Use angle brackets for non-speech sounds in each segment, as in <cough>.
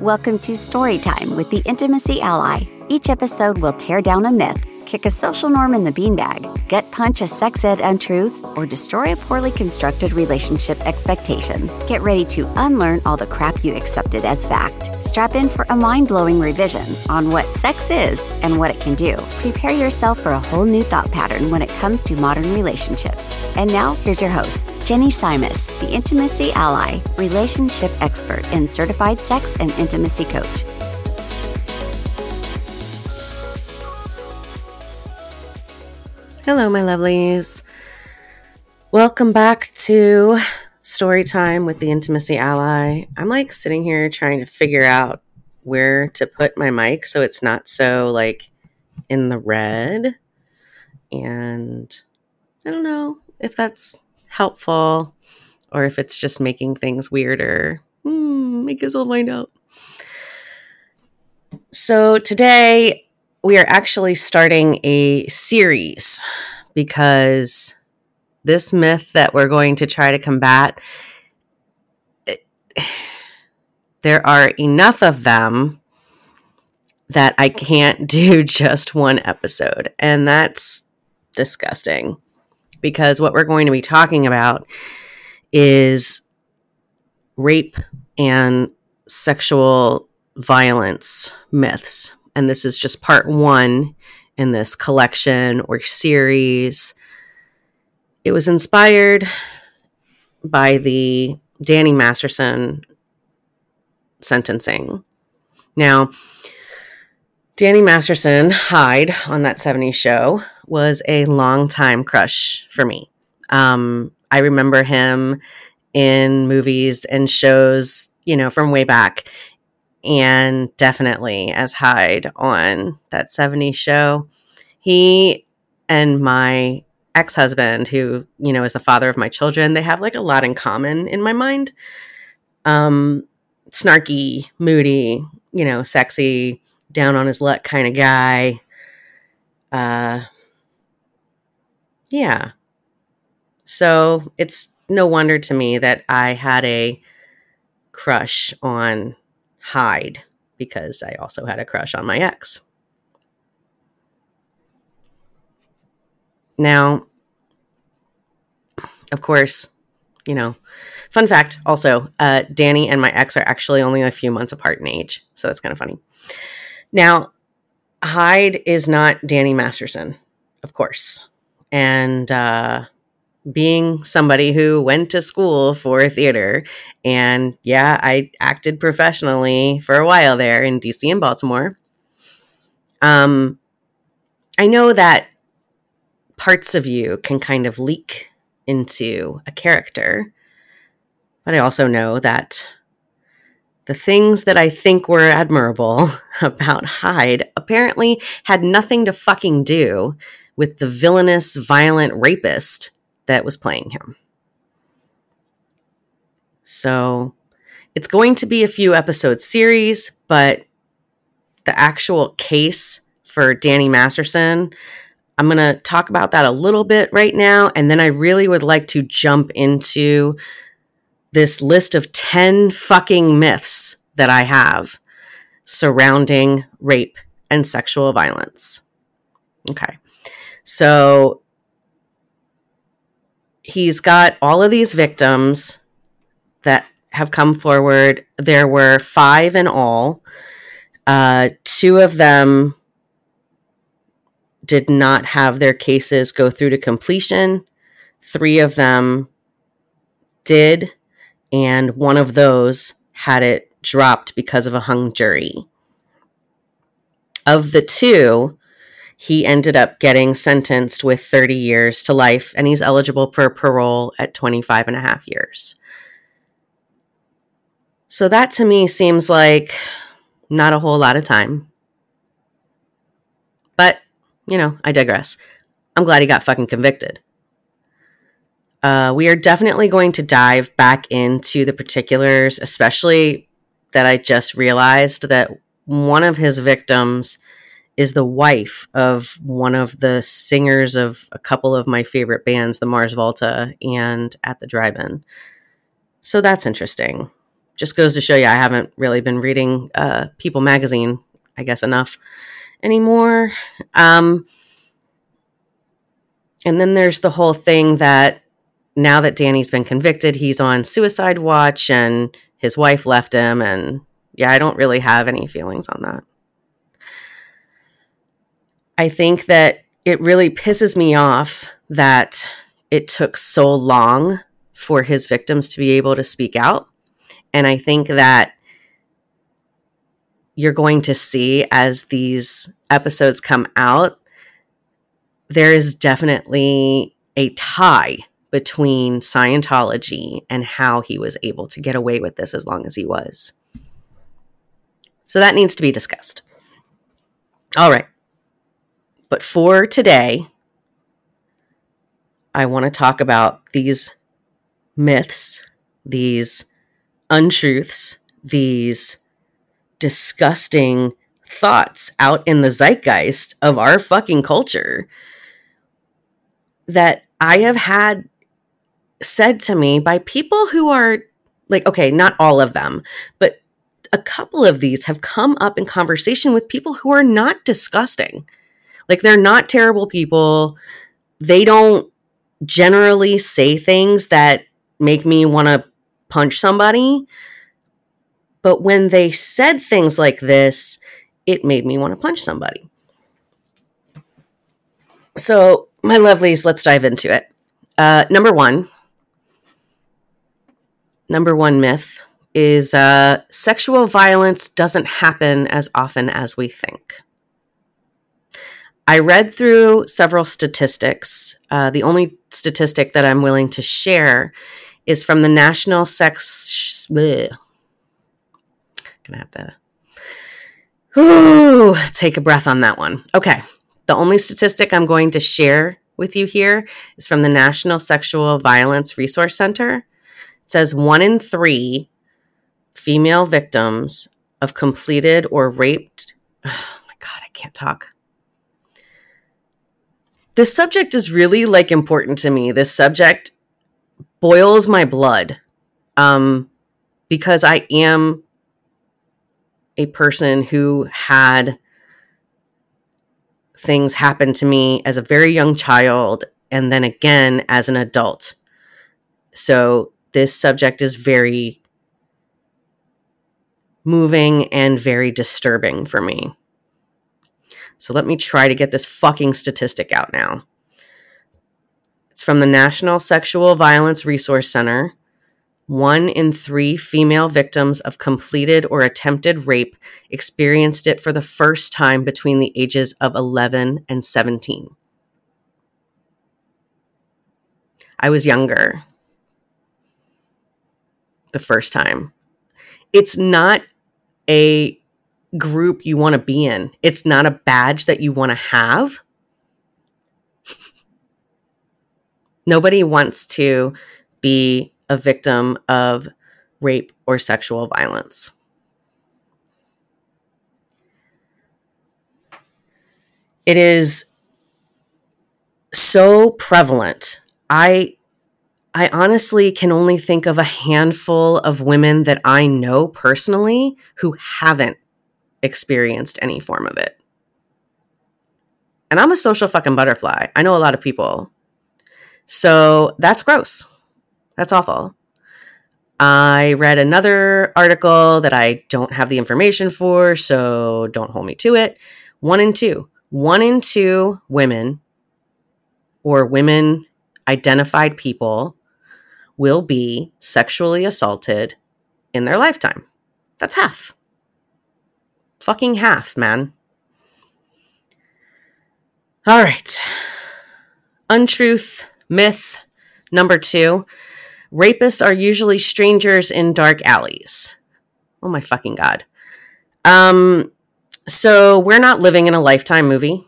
Welcome to Storytime with the Intimacy Ally. Each episode will tear down a myth, kick a social norm in the beanbag, gut punch a sex ed untruth, or destroy a poorly constructed relationship expectation. Get ready to unlearn all the crap you accepted as fact. Strap in for a mind blowing revision on what sex is and what it can do. Prepare yourself for a whole new thought pattern when it comes to modern relationships. And now, here's your host, Jenny Simus, the Intimacy Ally, relationship expert and certified sex and intimacy coach. Hello, my lovelies. Welcome back to Story Time with the Intimacy Ally. I'm like sitting here trying to figure out where to put my mic so it's not so like in the red. And I don't know if that's helpful or if it's just making things weirder. Hmm, I guess I'll find out. So today we are actually starting a series because this myth that we're going to try to combat it, <sighs> there are enough of them that I can't do <laughs> just one episode. And that's disgusting because what we're going to be talking about is rape and sexual violence myths and this is just part one in this collection or series. It was inspired by the Danny Masterson sentencing. Now, Danny Masterson, Hyde, on that 70s show, was a longtime crush for me. Um, I remember him in movies and shows, you know, from way back and definitely as Hyde on that 70s show. He and my ex husband, who, you know, is the father of my children, they have like a lot in common in my mind. Um, snarky, moody, you know, sexy, down on his luck kind of guy. Uh, yeah. So it's no wonder to me that I had a crush on Hyde because I also had a crush on my ex. Now, of course, you know, fun fact also, uh, Danny and my ex are actually only a few months apart in age. So that's kind of funny. Now, Hyde is not Danny Masterson, of course. And uh, being somebody who went to school for theater. And yeah i acted professionally for a while there in dc and baltimore. Um i know that parts of you can kind of leak into a character but i also know that the things that i think were admirable <laughs> about hyde apparently had nothing to fucking do with the villainous violent rapist that was playing him. So it's going to be a few episode series, but the actual case for Danny Masterson, I'm going to talk about that a little bit right now. And then I really would like to jump into this list of 10 fucking myths that I have surrounding rape and sexual violence. Okay. So he's got all of these victims that have come forward. There were five in all. Uh, two of them did not have their cases go through to completion. Three of them did, and one of those had it dropped because of a hung jury. Of the two, he ended up getting sentenced with 30 years to life and he's eligible for parole at 25 and a half years. So that to me seems like not a whole lot of time. But, you know, I digress. I'm glad he got fucking convicted. Uh, we are definitely going to dive back into the particulars, especially that I just realized that one of his victims is the wife of one of the singers of a couple of my favorite bands, the Mars Volta and At the Drive In. So that's interesting just goes to show you I haven't really been reading uh, People magazine, I guess, enough anymore. Um, and then there's the whole thing that now that Danny's been convicted, he's on suicide watch and his wife left him. And yeah, I don't really have any feelings on that. I think that it really pisses me off that it took so long for his victims to be able to speak out. And I think that you're going to see as these episodes come out, there is definitely a tie between Scientology and how he was able to get away with this as long as he was. So that needs to be discussed. All right. But for today, I want to talk about these myths, these untruths, these disgusting thoughts out in the zeitgeist of our fucking culture that I have had said to me by people who are like, okay, not all of them, but a couple of these have come up in conversation with people who are not disgusting. Like, they're not terrible people. They don't generally say things that make me want to punch somebody. But when they said things like this, it made me want to punch somebody. So, my lovelies, let's dive into it. Uh, number one, number one myth is uh, sexual violence doesn't happen as often as we think. I read through several statistics. Uh, the only statistic that I'm willing to share is from the National Sex. Bleh. Gonna have to whew, take a breath on that one. Okay. The only statistic I'm going to share with you here is from the National Sexual Violence Resource Center It says one in three female victims of completed or raped. <sighs> Oh my God, I can't talk. This subject is really like important to me. This subject boils my blood um, because I am a person who had things happen to me as a very young child and then again as an adult. So this subject is very moving and very disturbing for me. So let me try to get this fucking statistic out now. It's from the National Sexual Violence Resource Center. One in three female victims of completed or attempted rape experienced it for the first time between the ages of 11 and 17. I was younger the first time. It's not a group you want to be in, it's not a badge that you want to have. Nobody wants to be a victim of rape or sexual violence. It is so prevalent. I I honestly can only think of a handful of women that I know personally who haven't experienced any form of it. And I'm a social fucking butterfly. I know a lot of people. So that's gross. That's awful. I read another article that I don't have the information for, so don't hold me to it. One in two. One in two women or women identified people will be sexually assaulted in their lifetime. That's half. Fucking half, man. All right. Untruth, myth, number two. Rapists are usually strangers in dark alleys. Oh my fucking God. Um, so we're not living in a lifetime movie.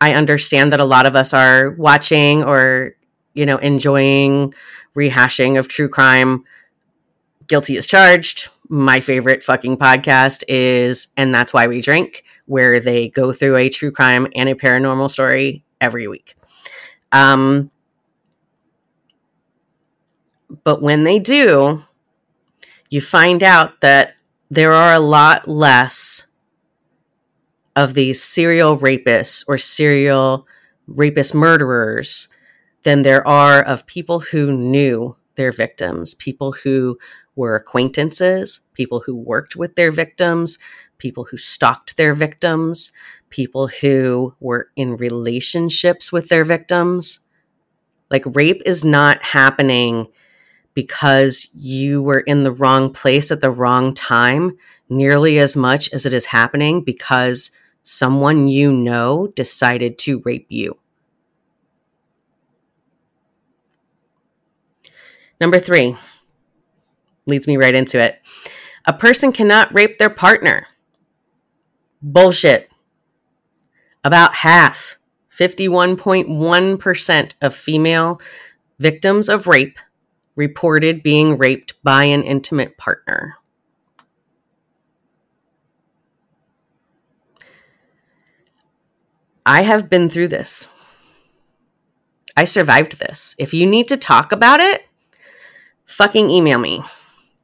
I understand that a lot of us are watching or you know, enjoying rehashing of true crime. Guilty as charged. My favorite fucking podcast is And That's Why We Drink, where they go through a true crime and a paranormal story every week. Um, but when they do, you find out that there are a lot less of these serial rapists or serial rapist murderers than there are of people who knew their victims, people who were acquaintances, people who worked with their victims, people who stalked their victims, people who were in relationships with their victims. Like, rape is not happening because you were in the wrong place at the wrong time nearly as much as it is happening because someone you know decided to rape you. Number three leads me right into it. A person cannot rape their partner. Bullshit. About half, 51.1% of female victims of rape reported being raped by an intimate partner. I have been through this. I survived this. If you need to talk about it, fucking email me.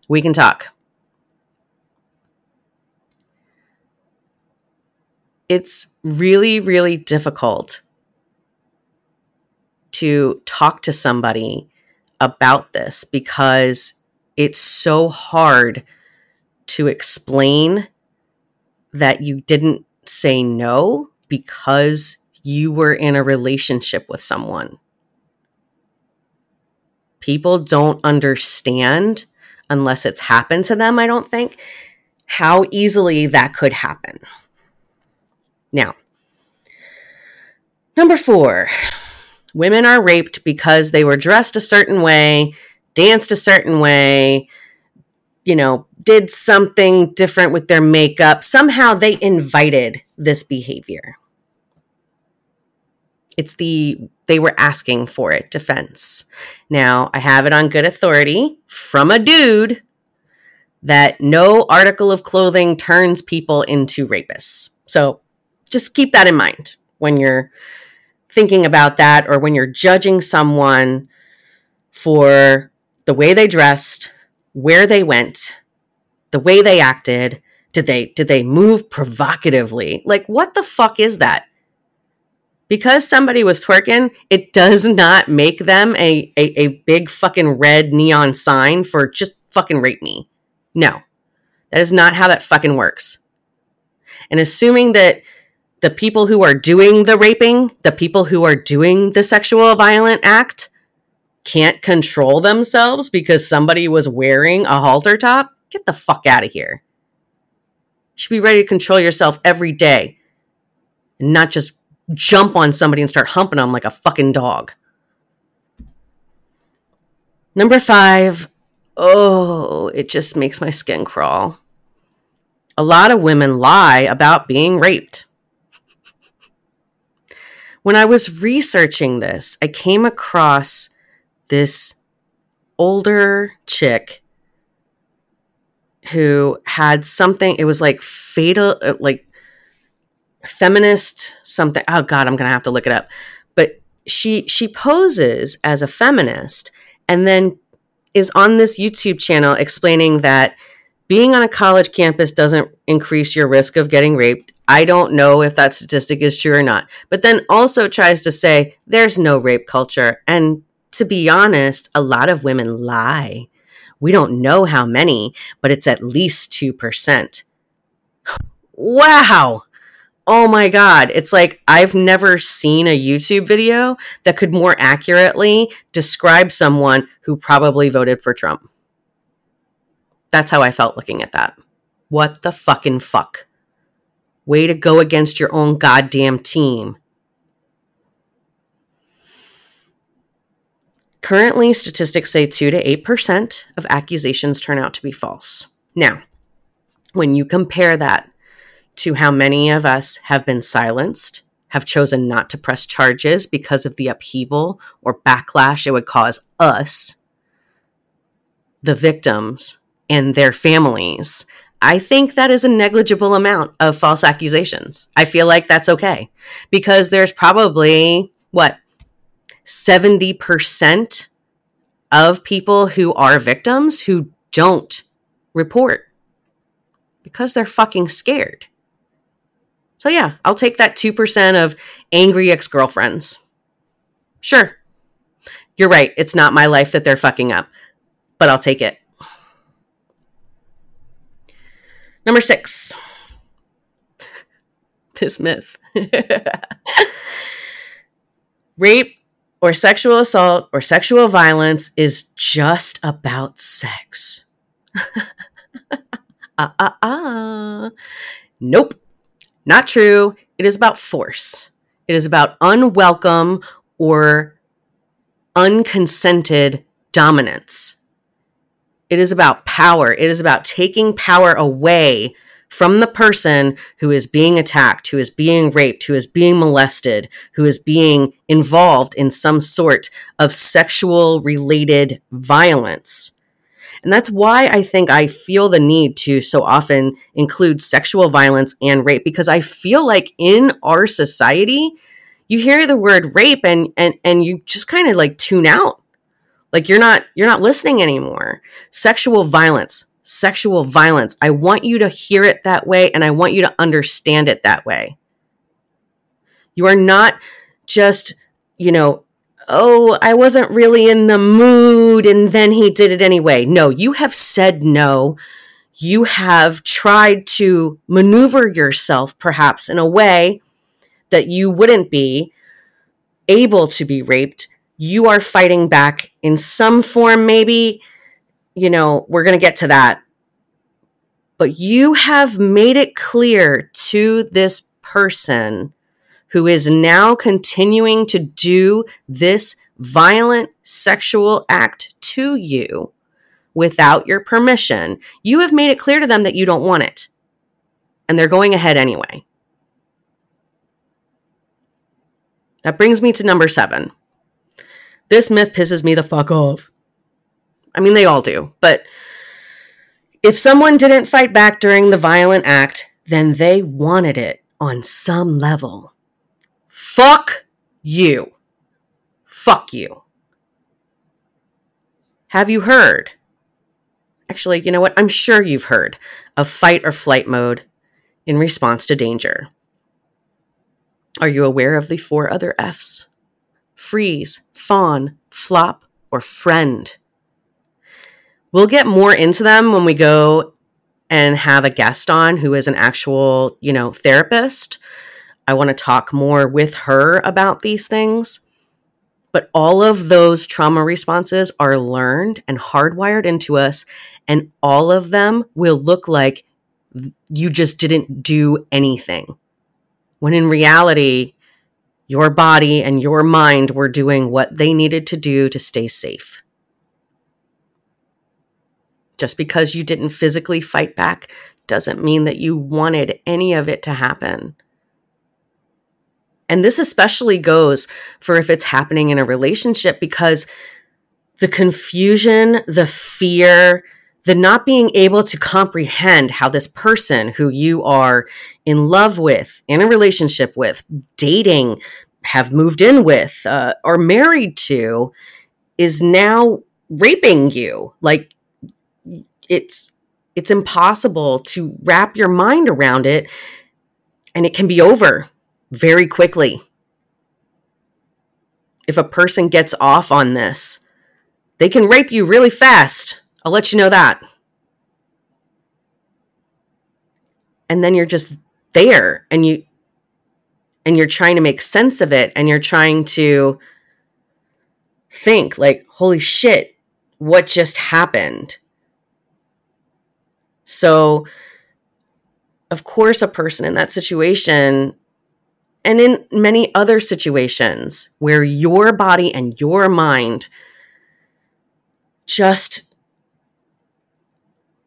We can talk. It's really, really difficult to talk to somebody about this because it's so hard to explain that you didn't say no because you were in a relationship with someone. People don't understand unless it's happened to them, I don't think, how easily that could happen. Now, number four, women are raped because they were dressed a certain way, danced a certain way, you know, did something different with their makeup. Somehow they invited this behavior. It's the they were asking for it defense. Now, I have it on good authority from a dude that no article of clothing turns people into rapists. So just keep that in mind when you're thinking about that or when you're judging someone for the way they dressed, where they went, the way they acted, did they did they move provocatively? Like what the fuck is that? Because somebody was twerking, it does not make them a, a, a, big fucking red neon sign for just fucking rape me. No, that is not how that fucking works. And assuming that the people who are doing the raping, the people who are doing the sexual violent act, can't control themselves because somebody was wearing a halter top, get the fuck out of here. You should be ready to control yourself every day and not just jump on somebody and start humping them like a fucking dog. Number five, oh, it just makes my skin crawl. A lot of women lie about being raped. When I was researching this, I came across this older chick who had something, it was like fatal, like feminist something. Oh God, I'm gonna have to look it up. But she she poses as a feminist and then is on this YouTube channel explaining that being on a college campus doesn't increase your risk of getting raped. I don't know if that statistic is true or not. But then also tries to say there's no rape culture. And to be honest, a lot of women lie. We don't know how many, but it's at least 2%. Wow oh my God, it's like I've never seen a YouTube video that could more accurately describe someone who probably voted for Trump. That's how I felt looking at that. What the fucking fuck? Way to go against your own goddamn team. Currently, statistics say 2 to 8% of accusations turn out to be false. Now, when you compare that to how many of us have been silenced, have chosen not to press charges because of the upheaval or backlash it would cause us, the victims, and their families. I think that is a negligible amount of false accusations. I feel like that's okay because there's probably what 70% of people who are victims who don't report because they're fucking scared. So, yeah, I'll take that 2% of angry ex girlfriends. Sure. You're right. It's not my life that they're fucking up, but I'll take it. Number six. <laughs> this myth. <laughs> Rape or sexual assault or sexual violence is just about sex. ah, ah, ah. Nope. Not true. It is about force. It is about unwelcome or unconsented dominance. It is about power. It is about taking power away from the person who is being attacked, who is being raped, who is being molested, who is being involved in some sort of sexual related violence. And that's why I think I feel the need to so often include sexual violence and rape because I feel like in our society, you hear the word rape and and and you just kind of like tune out. Like you're not you're not listening anymore. Sexual violence sexual violence. I want you to hear it that way and i want you to understand it that way. You are not just you know oh i wasn't really in the mood and then he did it anyway no you have said no you have tried to maneuver yourself perhaps in a way that you wouldn't be able to be raped, you are fighting back in some form, maybe. You know, we're going to get to that. But you have made it clear to this person who is now continuing to do this violent sexual act to you without your permission. You have made it clear to them that you don't want it. And they're going ahead anyway. That brings me to number seven. This myth pisses me the fuck off. I mean, they all do, but if someone didn't fight back during the violent act, then they wanted it on some level. Fuck you. Fuck you. Have you heard? Actually, you know what? I'm sure you've heard of fight or flight mode in response to danger. Are you aware of the four other F's? Freeze, fawn, flop, or friend. We'll get more into them when we go and have a guest on who is an actual, you know, therapist. I want to talk more with her about these things. But all of those trauma responses are learned and hardwired into us, and all of them will look like you just didn't do anything when in reality, your body and your mind were doing what they needed to do to stay safe. Just because you didn't physically fight back doesn't mean that you wanted any of it to happen. And this especially goes for if it's happening in a relationship because the confusion, the fear, the not being able to comprehend how this person who you are in love with, in a relationship with, dating, have moved in with, uh, or married to, is now raping you. Like it's it's impossible to wrap your mind around it, and it can be over very quickly. If a person gets off on this, they can rape you really fast I'll let you know that. And then you're just there and you and you're trying to make sense of it and you're trying to think like holy shit what just happened so of course a person in that situation and in many other situations where your body and your mind just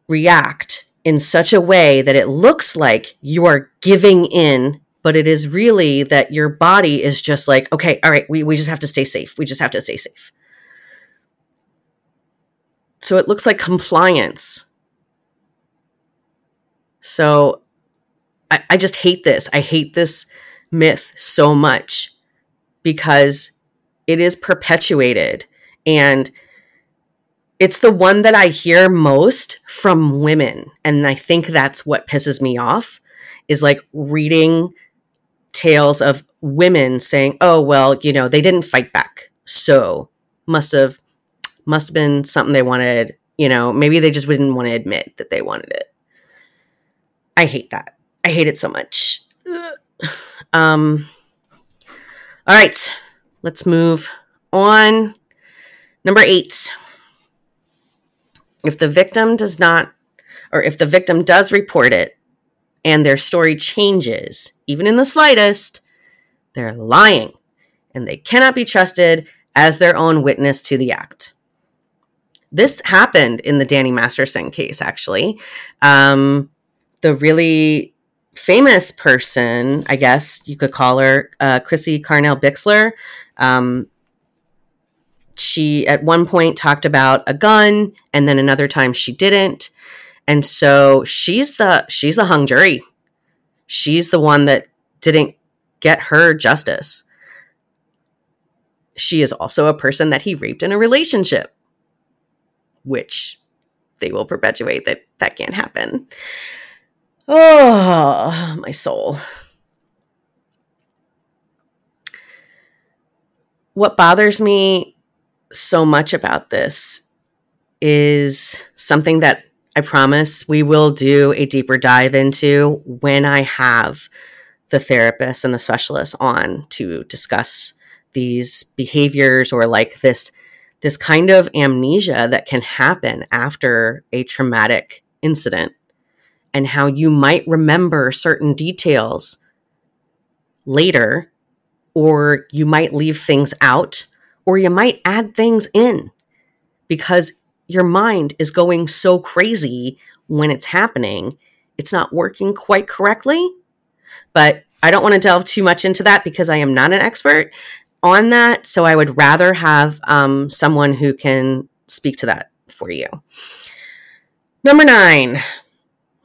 react in such a way that it looks like you are giving in, but it is really that your body is just like, okay, all right, we, we just have to stay safe. We just have to stay safe. So it looks like compliance. So I, I just hate this. I hate this myth so much because it is perpetuated and it's the one that I hear most from women. And I think that's what pisses me off is like reading tales of women saying, "Oh, well, you know, they didn't fight back. So must have must have been something they wanted, you know, maybe they just didn't want to admit that they wanted it." I hate that. I hate it so much. Um All right. Let's move on. Number 8 if the victim does not, or if the victim does report it and their story changes, even in the slightest, they're lying and they cannot be trusted as their own witness to the act. This happened in the Danny Masterson case, actually. Um, the really famous person, I guess you could call her, uh, Chrissie Carnell Bixler, um, she at one point talked about a gun and then another time she didn't. And so she's the she's the hung jury. She's the one that didn't get her justice. She is also a person that he raped in a relationship which they will perpetuate that that can't happen oh my soul. What bothers me so much about this is something that I promise we will do a deeper dive into when I have the therapist and the specialist on to discuss these behaviors or like this this kind of amnesia that can happen after a traumatic incident and how you might remember certain details later or you might leave things out or you might add things in because your mind is going so crazy when it's happening. It's not working quite correctly. But I don't want to delve too much into that because I am not an expert on that. So I would rather have um, someone who can speak to that for you. Number nine.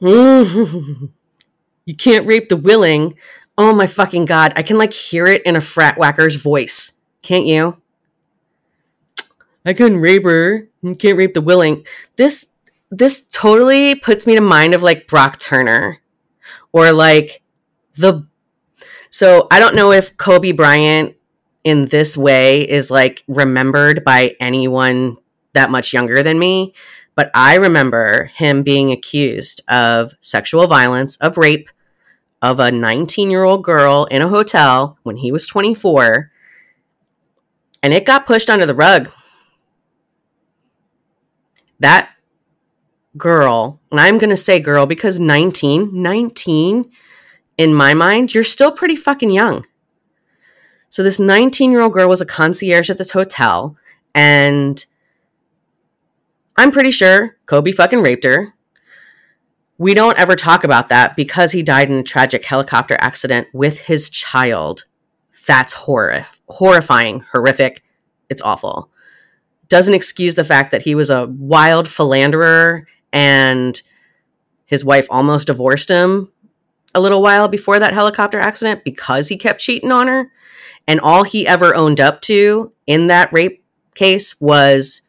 <laughs> you can't rape the willing. Oh my fucking God. I can like hear it in a frat whacker's voice. Can't you? I couldn't rape her. You can't rape the willing. This this totally puts me to mind of like Brock Turner or like the so I don't know if Kobe Bryant in this way is like remembered by anyone that much younger than me, but I remember him being accused of sexual violence, of rape of a 19-year-old girl in a hotel when he was 24 and it got pushed under the rug that girl, and I'm going to say girl because 19, 19 in my mind, you're still pretty fucking young. So this 19 year old girl was a concierge at this hotel, and I'm pretty sure Kobe fucking raped her. We don't ever talk about that because he died in a tragic helicopter accident with his child. That's horror, horrifying, horrific. It's awful doesn't excuse the fact that he was a wild philanderer and his wife almost divorced him a little while before that helicopter accident because he kept cheating on her. And all he ever owned up to in that rape case was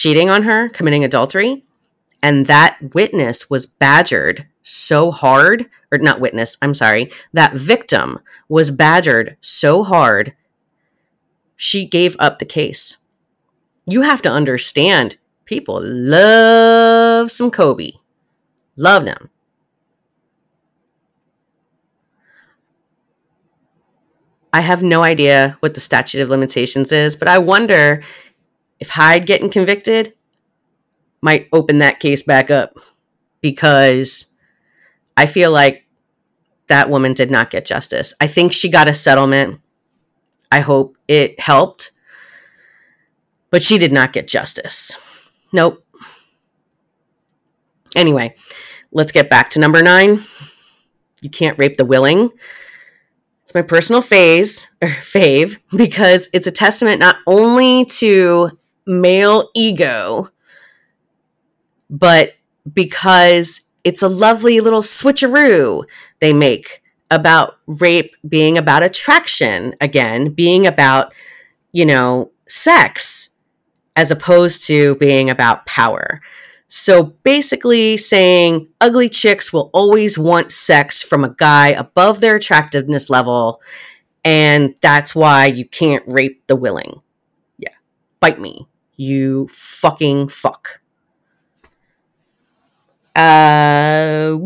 cheating on her, committing adultery. And that witness was badgered so hard, or not witness, I'm sorry, that victim was badgered so hard, she gave up the case you have to understand people love some Kobe. Love them. I have no idea what the statute of limitations is, but I wonder if Hyde getting convicted might open that case back up because I feel like that woman did not get justice. I think she got a settlement. I hope it helped but she did not get justice. Nope. Anyway, let's get back to number nine. You can't rape the willing. It's my personal phase or fave because it's a testament not only to male ego, but because it's a lovely little switcheroo they make about rape being about attraction again, being about, you know, sex as opposed to being about power. So basically, saying ugly chicks will always want sex from a guy above their attractiveness level, and that's why you can't rape the willing. Yeah. Bite me, you fucking fuck. Uh,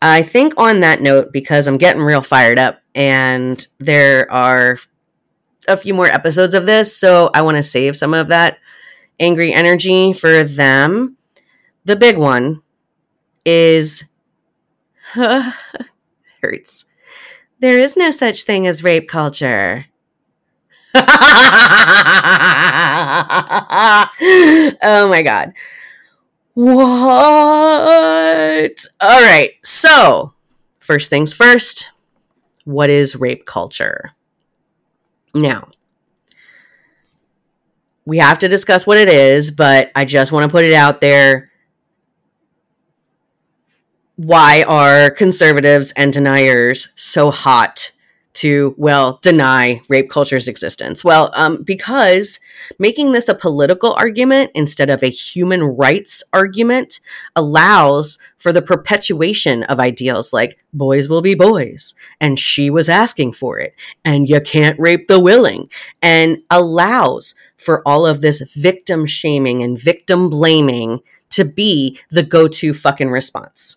I think on that note, because I'm getting real fired up and there are a few more episodes of this, so I want to save some of that angry energy for them. The big one is <laughs> hurts. There is no such thing as rape culture. <laughs> oh my god. What? All right. So, first things first, what is rape culture? Now, we have to discuss what it is, but I just want to put it out there. Why are conservatives and deniers so hot to, well, deny rape culture's existence? Well, um, because making this a political argument instead of a human rights argument allows for the perpetuation of ideals like boys will be boys and she was asking for it and you can't rape the willing and allows for all of this victim shaming and victim blaming to be the go to fucking response.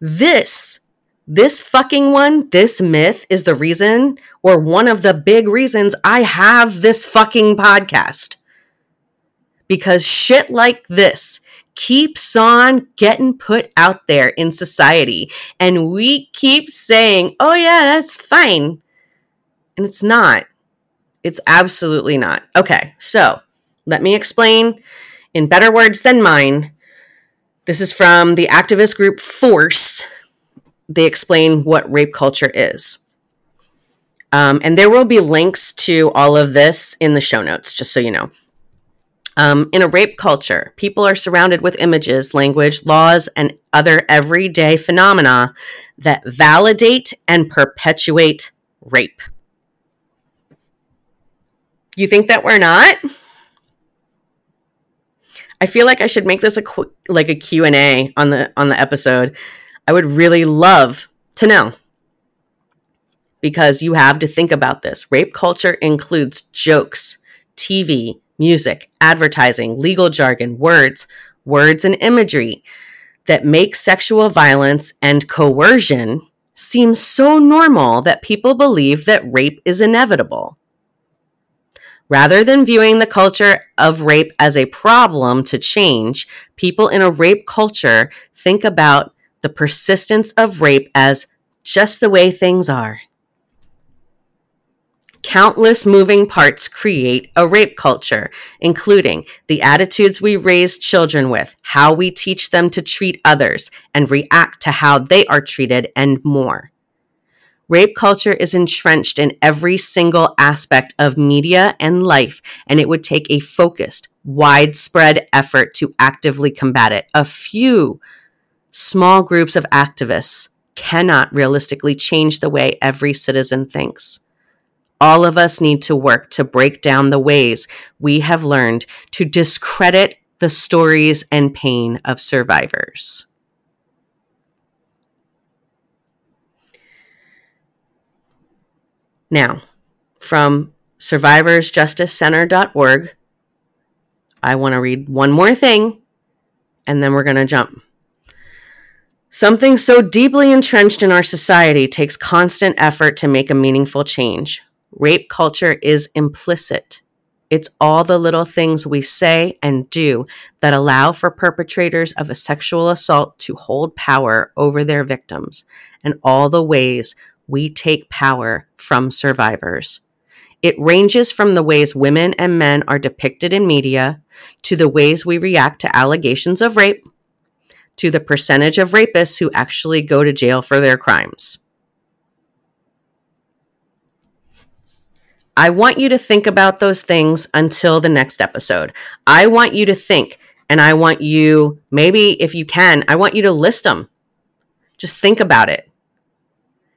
This this fucking one, this myth is the reason or one of the big reasons I have this fucking podcast. Because shit like this keeps on getting put out there in society. And we keep saying, oh, yeah, that's fine. And it's not. It's absolutely not. Okay, so let me explain in better words than mine. This is from the activist group Force they explain what rape culture is. Um, and there will be links to all of this in the show notes, just so you know. Um, in a rape culture, people are surrounded with images, language, laws, and other everyday phenomena that validate and perpetuate rape. You think that we're not? I feel like I should make this a qu- like a Q&A on the on the episode I would really love to know because you have to think about this. Rape culture includes jokes, TV, music, advertising, legal jargon, words, words and imagery that make sexual violence and coercion seem so normal that people believe that rape is inevitable. Rather than viewing the culture of rape as a problem to change, people in a rape culture think about the persistence of rape as just the way things are. Countless moving parts create a rape culture, including the attitudes we raise children with, how we teach them to treat others and react to how they are treated, and more. Rape culture is entrenched in every single aspect of media and life, and it would take a focused, widespread effort to actively combat it. A few small groups of activists cannot realistically change the way every citizen thinks. All of us need to work to break down the ways we have learned to discredit the stories and pain of survivors. Now, from survivorsjusticecenter.org, I want to read one more thing and then we're going to jump. Something so deeply entrenched in our society takes constant effort to make a meaningful change. Rape culture is implicit. It's all the little things we say and do that allow for perpetrators of a sexual assault to hold power over their victims, and all the ways we take power from survivors. It ranges from the ways women and men are depicted in media to the ways we react to allegations of rape to the percentage of rapists who actually go to jail for their crimes. I want you to think about those things until the next episode. I want you to think, and I want you, maybe if you can, I want you to list them. Just think about it.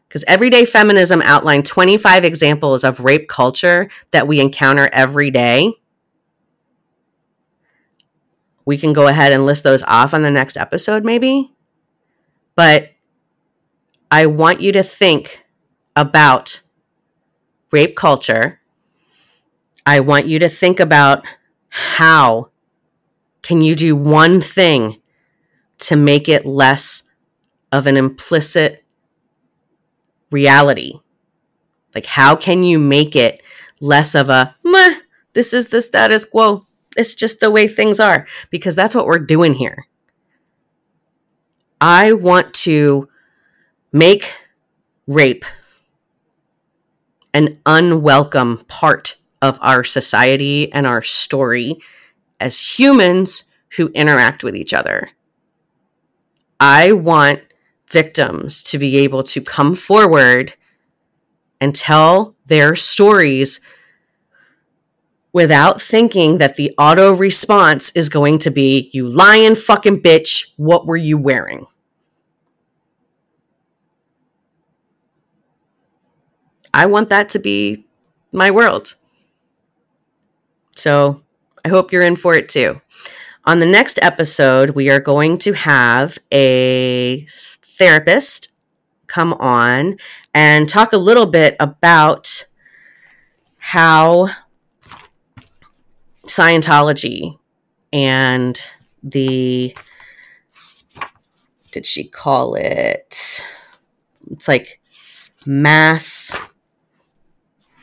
Because Everyday Feminism outlined 25 examples of rape culture that we encounter every day. We can go ahead and list those off on the next episode, maybe. But I want you to think about rape culture. I want you to think about how can you do one thing to make it less of an implicit reality? Like, how can you make it less of a, this is the status quo? It's just the way things are, because that's what we're doing here. I want to make rape an unwelcome part of our society and our story as humans who interact with each other. I want victims to be able to come forward and tell their stories without thinking that the auto response is going to be, you lying fucking bitch, what were you wearing? I want that to be my world. So I hope you're in for it too. On the next episode, we are going to have a therapist come on and talk a little bit about how Scientology and the did she call it? It's like mass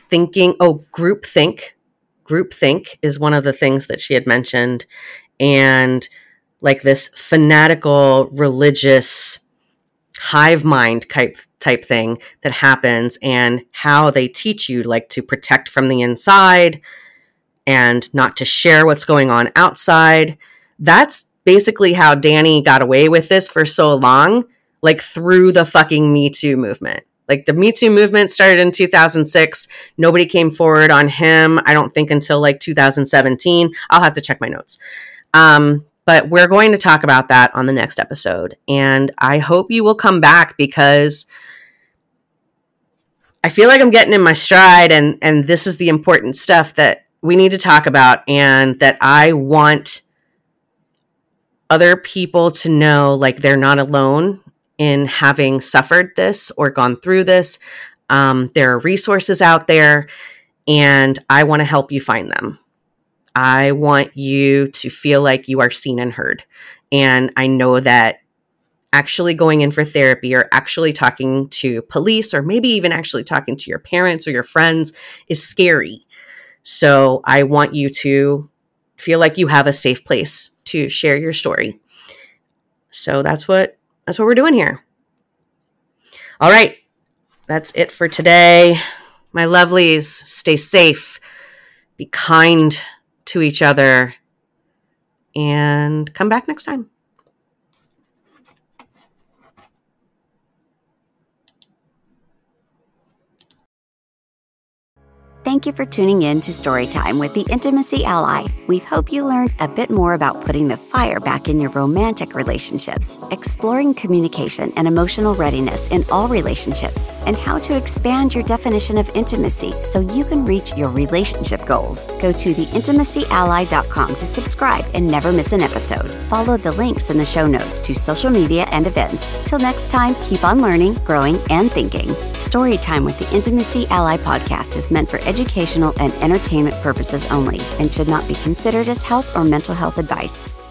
thinking. Oh group think. Group think is one of the things that she had mentioned. And like this fanatical religious hive mind type type thing that happens and how they teach you like to protect from the inside and not to share what's going on outside that's basically how Danny got away with this for so long like through the fucking me too movement like the Me Too movement started in 2006. Nobody came forward on him, I don't think, until like 2017. I'll have to check my notes. Um, but we're going to talk about that on the next episode. And I hope you will come back because I feel like I'm getting in my stride and and this is the important stuff that we need to talk about and that I want other people to know like they're not alone in having suffered this or gone through this. Um, there are resources out there, and I want to help you find them. I want you to feel like you are seen and heard. And I know that actually going in for therapy or actually talking to police or maybe even actually talking to your parents or your friends is scary. So I want you to feel like you have a safe place to share your story. So that's what that's what we're doing here. All right. That's it for today. My lovelies, stay safe, be kind to each other, and come back next time. Thank you for tuning in to Storytime with the Intimacy Ally. We hope you learned a bit more about putting the fire back in your romantic relationships, exploring communication and emotional readiness in all relationships, and how to expand your definition of intimacy so you can reach your relationship goals. Go to theintimacyally.com to subscribe and never miss an episode. Follow the links in the show notes to social media and events. Till next time, keep on learning, growing, and thinking. Storytime with the Intimacy Ally podcast is meant for education educational and entertainment purposes only and should not be considered as health or mental health advice.